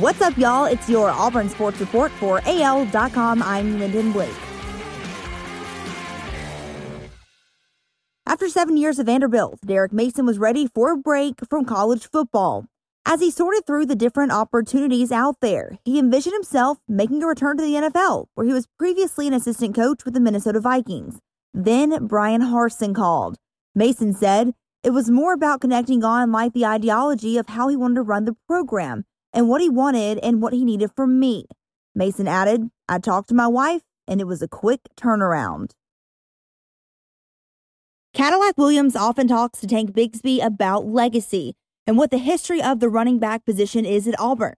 What's up, y'all? It's your Auburn Sports Report for AL.com. I'm Lyndon Blake. After seven years at Vanderbilt, Derek Mason was ready for a break from college football. As he sorted through the different opportunities out there, he envisioned himself making a return to the NFL, where he was previously an assistant coach with the Minnesota Vikings. Then Bryan Harsin called. Mason said it was more about connecting on like the ideology of how he wanted to run the program and what he wanted and what he needed from me. Mason added, I talked to my wife and it was a quick turnaround. Cadillac Williams often talks to Tank Bigsby about legacy and what the history of the running back position is at Auburn.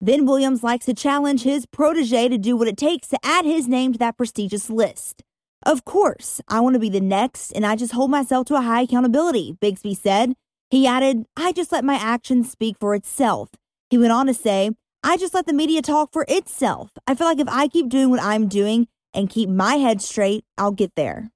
Then Williams likes to challenge his protege to do what it takes to add his name to that prestigious list. Of course, I want to be the next, and I just hold myself to a high accountability, Bigsby said. He added, I just let my actions speak for itself. He went on to say, I just let the media talk for itself. I feel like if I keep doing what I'm doing and keep my head straight, I'll get there.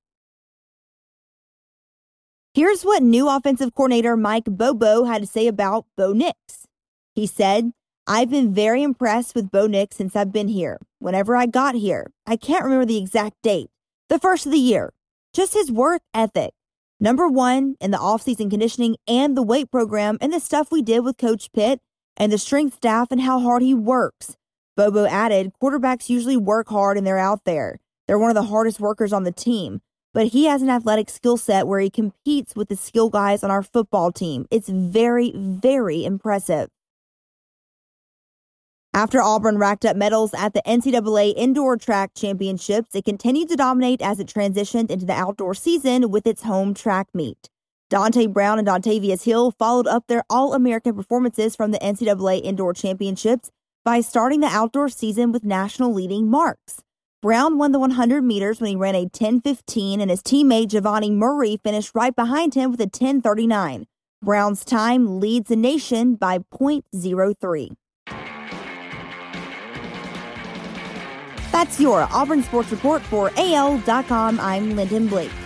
Here's what new offensive coordinator Mike Bobo had to say about Bo Nix. He said, I've been very impressed with Bo Nix since I've been here. Whenever I got here, I can't remember the exact date, the first of the year. Just his work ethic. Number one in the offseason conditioning and the weight program and the stuff we did with Coach Pitt and the strength staff and how hard he works. Bobo added, quarterbacks usually work hard and they're out there. They're one of the hardest workers on the team but he has an athletic skill set where he competes with the skill guys on our football team. It's very, very impressive. After Auburn racked up medals at the NCAA Indoor Track Championships, it continued to dominate as it transitioned into the outdoor season with its home track meet. Dante Brown and Dontavius Hill followed up their All American performances from the NCAA Indoor Championships by starting the outdoor season with national leading marks. Brown won the 100 meters when he ran a 10:15, and his teammate Giovanni Murray finished right behind him with a 10:39. Brown's time leads the nation by .03. That's your Auburn Sports Report for AL.com. I'm Lyndon Blake.